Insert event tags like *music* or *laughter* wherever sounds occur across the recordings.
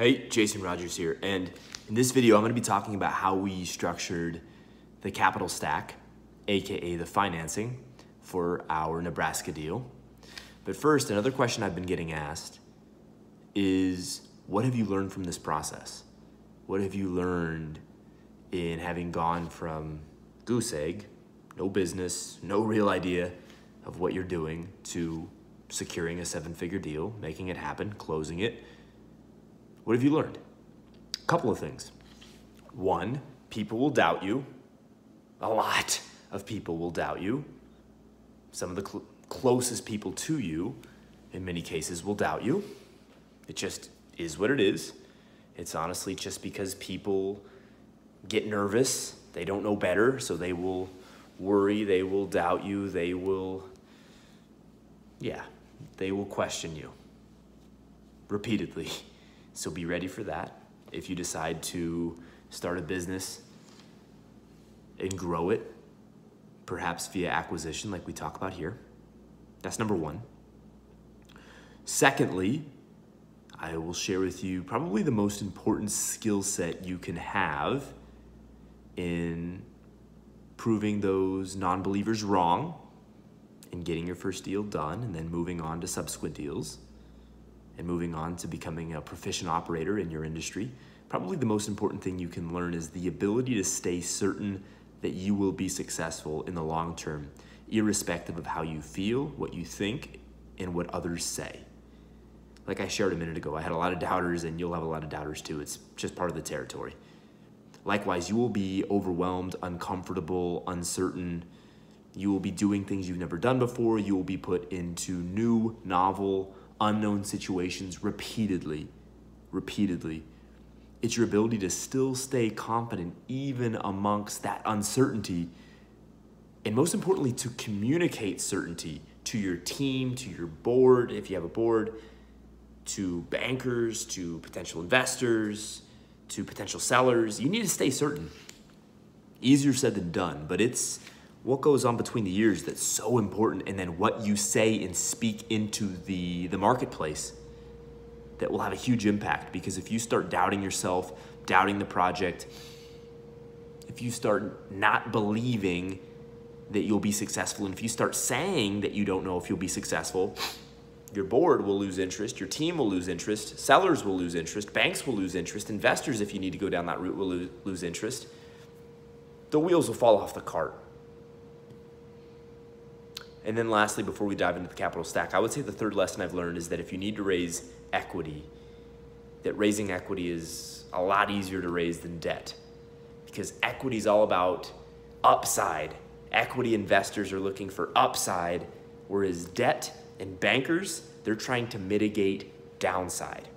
Hey, Jason Rogers here, and in this video I'm going to be talking about how we structured the capital stack, aka the financing, for our Nebraska deal. But first, another question I've been getting asked is what have you learned from this process? What have you learned in having gone from goose egg, no business, no real idea of what you're doing, to securing a seven figure deal, making it happen, closing it? What have you learned? A couple of things. One, people will doubt you. A lot of people will doubt you. Some of the cl- closest people to you, in many cases, will doubt you. It just is what it is. It's honestly just because people get nervous. They don't know better, so they will worry, they will doubt you, they will, yeah, they will question you repeatedly. *laughs* So be ready for that. If you decide to start a business and grow it, perhaps via acquisition, like we talk about here, that's number one. Secondly, I will share with you probably the most important skill set you can have in proving those non believers wrong and getting your first deal done and then moving on to subsequent deals and moving on to becoming a proficient operator in your industry, probably the most important thing you can learn is the ability to stay certain that you will be successful in the long term, irrespective of how you feel, what you think, and what others say. Like I shared a minute ago, I had a lot of doubters, and you'll have a lot of doubters too. It's just part of the territory. Likewise, you will be overwhelmed, uncomfortable, uncertain. You will be doing things you've never done before. You will be put into new, novel, unknown situations repeatedly, repeatedly. It's your ability to still stay confident even amongst that uncertainty. And most importantly, to communicate certainty to your team, to your board, if you have a board, to bankers, to potential investors, to potential sellers. You need to stay certain. Easier said than done, but it's what goes on between the years that's so important and then what you say and speak into the, the marketplace that will have a huge impact? Because if you start doubting yourself doubting the project if you start not believing that you'll be successful and if you start saying that you don't know if you'll be successful your board will lose interest your team will lose interest sellers will lose interest banks will lose interest investors if you need to go down that route will lose, lose interest. The wheels will fall off the cart and then lastly, before we dive into the capital stack, I would say the third lesson I've learned is that if you need to raise equity, that raising equity is a lot easier to raise than debt because equity is all about upside. Equity investors are looking for upside, whereas debt and bankers, they're trying to mitigate downside.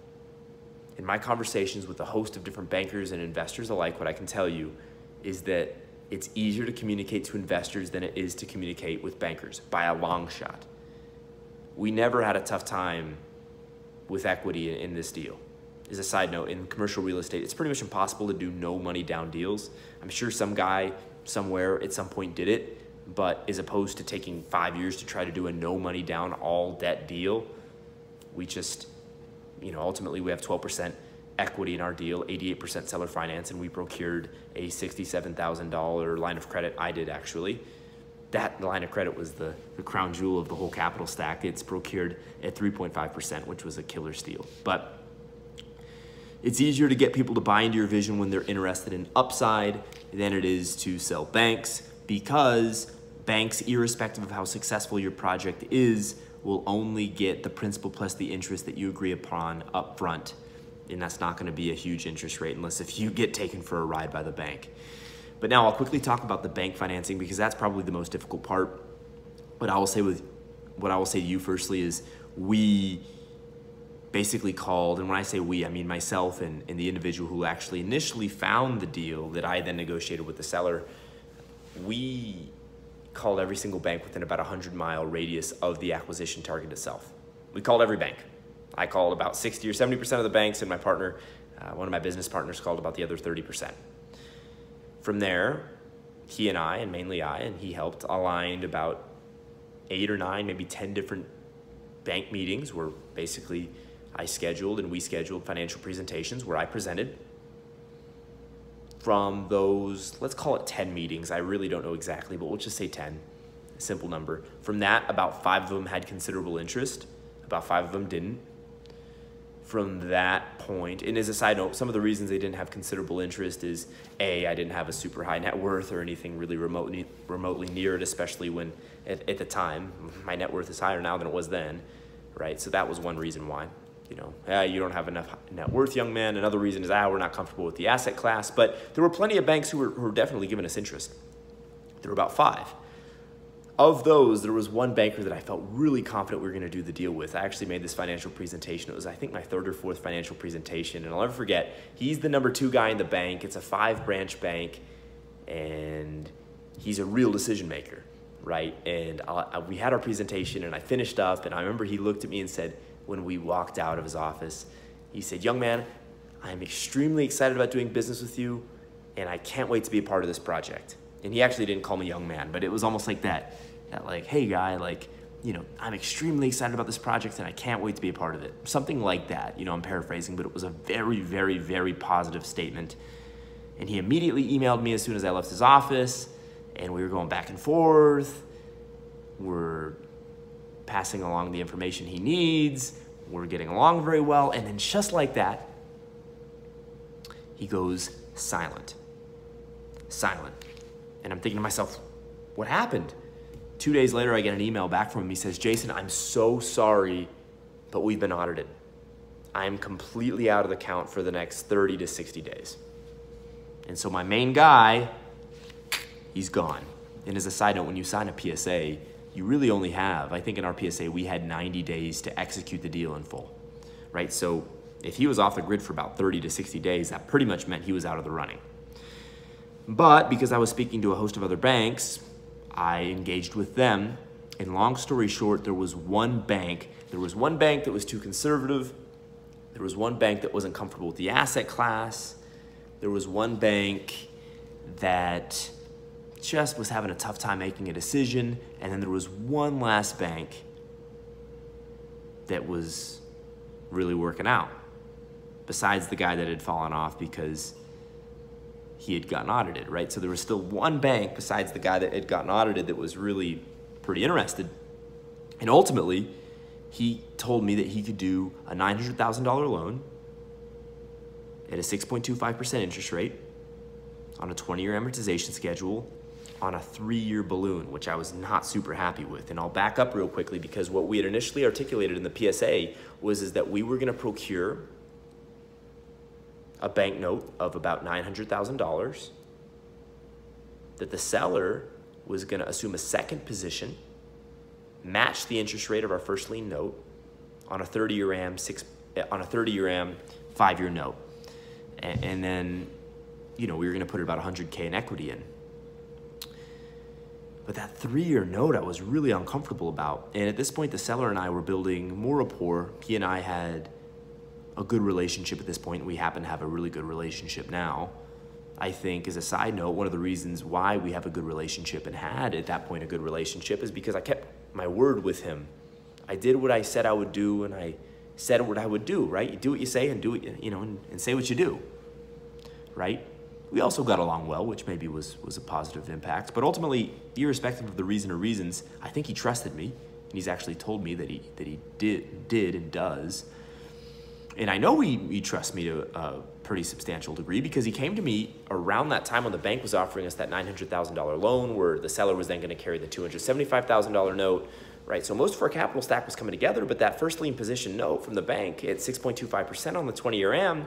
In my conversations with a host of different bankers and investors alike, what I can tell you is that it's easier to communicate to investors than it is to communicate with bankers by a long shot. We never had a tough time with equity in this deal. As a side note, in commercial real estate, it's pretty much impossible to do no money down deals. I'm sure some guy somewhere at some point did it, but as opposed to taking five years to try to do a no money down all debt deal, we just, you know, ultimately we have 12% equity in our deal, 88% seller finance, and we procured a $67,000 line of credit. I did actually. That line of credit was the, the crown jewel of the whole capital stack. It's procured at 3.5%, which was a killer steal. But it's easier to get people to buy into your vision when they're interested in upside than it is to sell banks because banks, irrespective of how successful your project is, will only get the principal plus the interest that you agree upon up front and that's not going to be a huge interest rate unless if you get taken for a ride by the bank. But now I'll quickly talk about the bank financing because that's probably the most difficult part. What I will say with what I will say to you firstly is we basically called, and when I say we, I mean myself and, and the individual who actually initially found the deal that I then negotiated with the seller. We called every single bank within about a 100 mile radius of the acquisition target itself. We called every bank. I called about 60 or 70% of the banks, and my partner, uh, one of my business partners, called about the other 30%. From there, he and I, and mainly I, and he helped, aligned about eight or nine, maybe 10 different bank meetings where basically I scheduled and we scheduled financial presentations where I presented from those, let's call it 10 meetings. I really don't know exactly, but we'll just say 10, simple number. From that, about five of them had considerable interest, about five of them didn't. From that point, and as a side note, some of the reasons they didn't have considerable interest is A, I didn't have a super high net worth or anything really remotely, remotely near it, especially when at, at the time, my net worth is higher now than it was then, right? So that was one reason why you know, ah, you don't have enough net worth, young man. Another reason is, ah, we're not comfortable with the asset class. But there were plenty of banks who were, who were definitely giving us interest. There were about five. Of those, there was one banker that I felt really confident we were going to do the deal with. I actually made this financial presentation. It was, I think, my third or fourth financial presentation. And I'll never forget, he's the number two guy in the bank. It's a five branch bank, and he's a real decision maker, right? And I, we had our presentation, and I finished up, and I remember he looked at me and said, when we walked out of his office. He said, Young man, I'm extremely excited about doing business with you, and I can't wait to be a part of this project. And he actually didn't call me young man, but it was almost like that. That like, hey guy, like, you know, I'm extremely excited about this project and I can't wait to be a part of it. Something like that. You know, I'm paraphrasing, but it was a very, very, very positive statement. And he immediately emailed me as soon as I left his office, and we were going back and forth. We're passing along the information he needs. We're getting along very well. And then, just like that, he goes silent. Silent. And I'm thinking to myself, what happened? Two days later, I get an email back from him. He says, Jason, I'm so sorry, but we've been audited. I'm completely out of the count for the next 30 to 60 days. And so my main guy, he's gone. And as a side note, when you sign a PSA, you really only have, I think in our PSA, we had 90 days to execute the deal in full, right? So if he was off the grid for about 30 to 60 days, that pretty much meant he was out of the running. But because I was speaking to a host of other banks, I engaged with them. And long story short, there was one bank. There was one bank that was too conservative. There was one bank that wasn't comfortable with the asset class. There was one bank that just was having a tough time making a decision. And then there was one last bank that was really working out, besides the guy that had fallen off because he had gotten audited, right? So there was still one bank besides the guy that had gotten audited that was really pretty interested. And ultimately, he told me that he could do a $900,000 loan at a 6.25% interest rate on a 20 year amortization schedule on a three year balloon, which I was not super happy with. And I'll back up real quickly because what we had initially articulated in the PSA was is that we were going to procure a bank note of about $900,000, that the seller was going to assume a second position, match the interest rate of our first lien note on a 30 year AM six on a 30 year AM five year note. And, and then, you know, we were going to put about 100K in equity in. But that three year note I was really uncomfortable about. And at this point, the seller and I were building more rapport. He and I had a good relationship at this point. We happen to have a really good relationship now. I think, as a side note, one of the reasons why we have a good relationship and had at that point a good relationship is because I kept my word with him. I did what I said I would do, and I said what I would do, right? You do what you say and do it, you know, and, and say what you do, right? We also got along well, which maybe was, was a positive impact. But ultimately, irrespective of the reason or reasons, I think he trusted me. And he's actually told me that he, that he did, did and does. And I know he, he trusts me to a pretty substantial degree because he came to me around that time when the bank was offering us that $900,000 loan where the seller was then going to carry the $275,000 note, right? So most of our capital stack was coming together, but that first lien position note from the bank at 6.25% on the 20-year AM,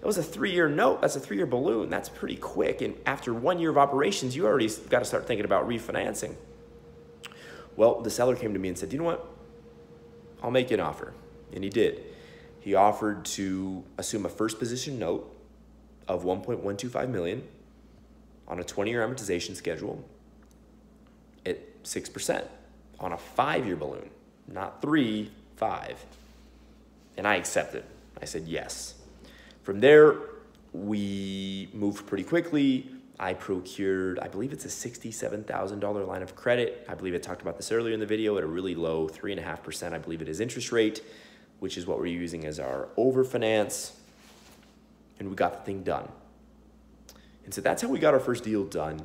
that was a three-year note. That's a three-year balloon. That's pretty quick. And after one year of operations, you already got to start thinking about refinancing. Well, the seller came to me and said, you know what? I'll make you an offer. And he did. He offered to assume a first position note of 1.125 million on a 20-year amortization schedule at 6% on a five-year balloon, not three, five. And I accepted. I said yes. From there, we moved pretty quickly. I procured, I believe it's a $67,000 line of credit. I believe I talked about this earlier in the video at a really low 3.5%, I believe it is interest rate. Which is what we're using as our overfinance, and we got the thing done. And so that's how we got our first deal done.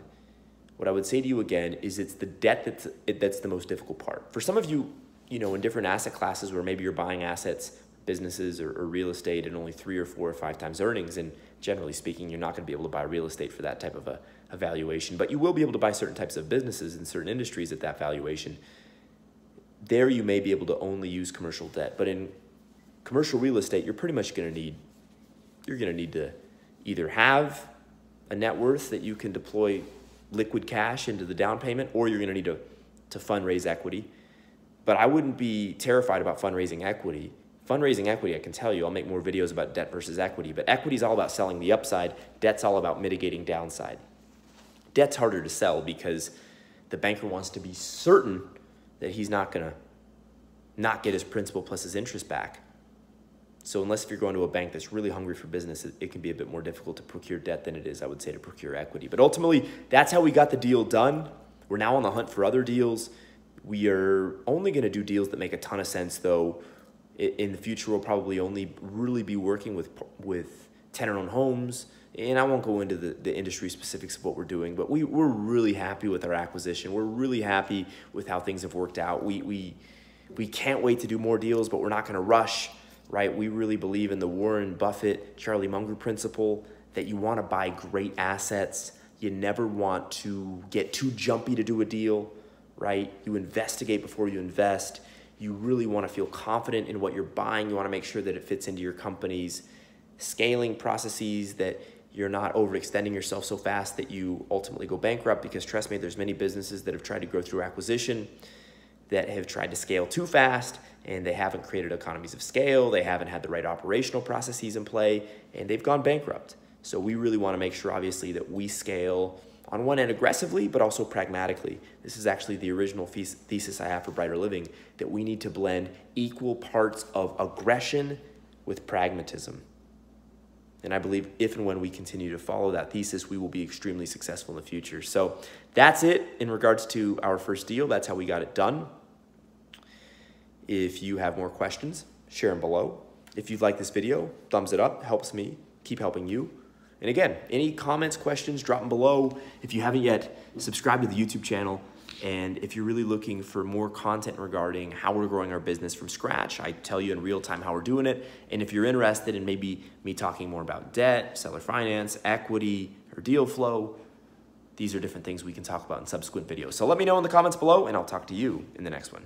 What I would say to you again is it's the debt that's that's the most difficult part. For some of you, you know, in different asset classes where maybe you're buying assets, businesses or, or real estate and only three or four or five times earnings, and generally speaking, you're not going to be able to buy real estate for that type of a, a valuation, but you will be able to buy certain types of businesses in certain industries at that valuation. There you may be able to only use commercial debt, but in commercial real estate, you're pretty much going to need you're going to need to either have a net worth that you can deploy liquid cash into the down payment, or you're going to need to, to fundraise equity. But I wouldn't be terrified about fundraising equity. Fundraising equity, I can tell you, I'll make more videos about debt versus equity, but equity is all about selling the upside, debt's all about mitigating downside. Debt's harder to sell because the banker wants to be certain that he's not going to not get his principal plus his interest back. So unless if you're going to a bank that's really hungry for business, it, it, can be a bit more difficult to procure debt than it is, I would say, to procure equity. But ultimately, that's how we got the deal done. We're now on the hunt for other deals. We are only going to do deals that make a ton of sense, though. In the future, we'll probably only really be working with with tenant-owned homes. And I won't go into the, the industry specifics of what we're doing, but we, we're really happy with our acquisition. We're really happy with how things have worked out. We, we, we can't wait to do more deals, but we're not going to rush right? We really believe in the Warren Buffett, Charlie Munger principle that you want to buy great assets. You never want to get too jumpy to do a deal, right? You investigate before you invest. You really want to feel confident in what you're buying. You want to make sure that it fits into your company's scaling processes, that you're not overextending yourself so fast that you ultimately go bankrupt because trust me, there's many businesses that have tried to grow through acquisition that have tried to scale too fast and they haven't created economies of scale, they haven't had the right operational processes in play, and they've gone bankrupt. So we really want to make sure, obviously, that we scale on one end aggressively, but also pragmatically. This is actually the original thesis I have for Brighter Living that we need to blend equal parts of aggression with pragmatism. And I believe if and when we continue to follow that thesis, we will be extremely successful in the future. So that's it in regards to our first deal. That's how we got it done. If you have more questions, share them below. If you've liked this video, thumbs it up, helps me keep helping you. And again, any comments, questions, drop them below. If you haven't yet, subscribe to the YouTube channel. And if you're really looking for more content regarding how we're growing our business from scratch, I tell you in real time how we're doing it. And if you're interested in maybe me talking more about debt, seller finance, equity, or deal flow, these are different things we can talk about in subsequent videos. So let me know in the comments below, and I'll talk to you in the next one.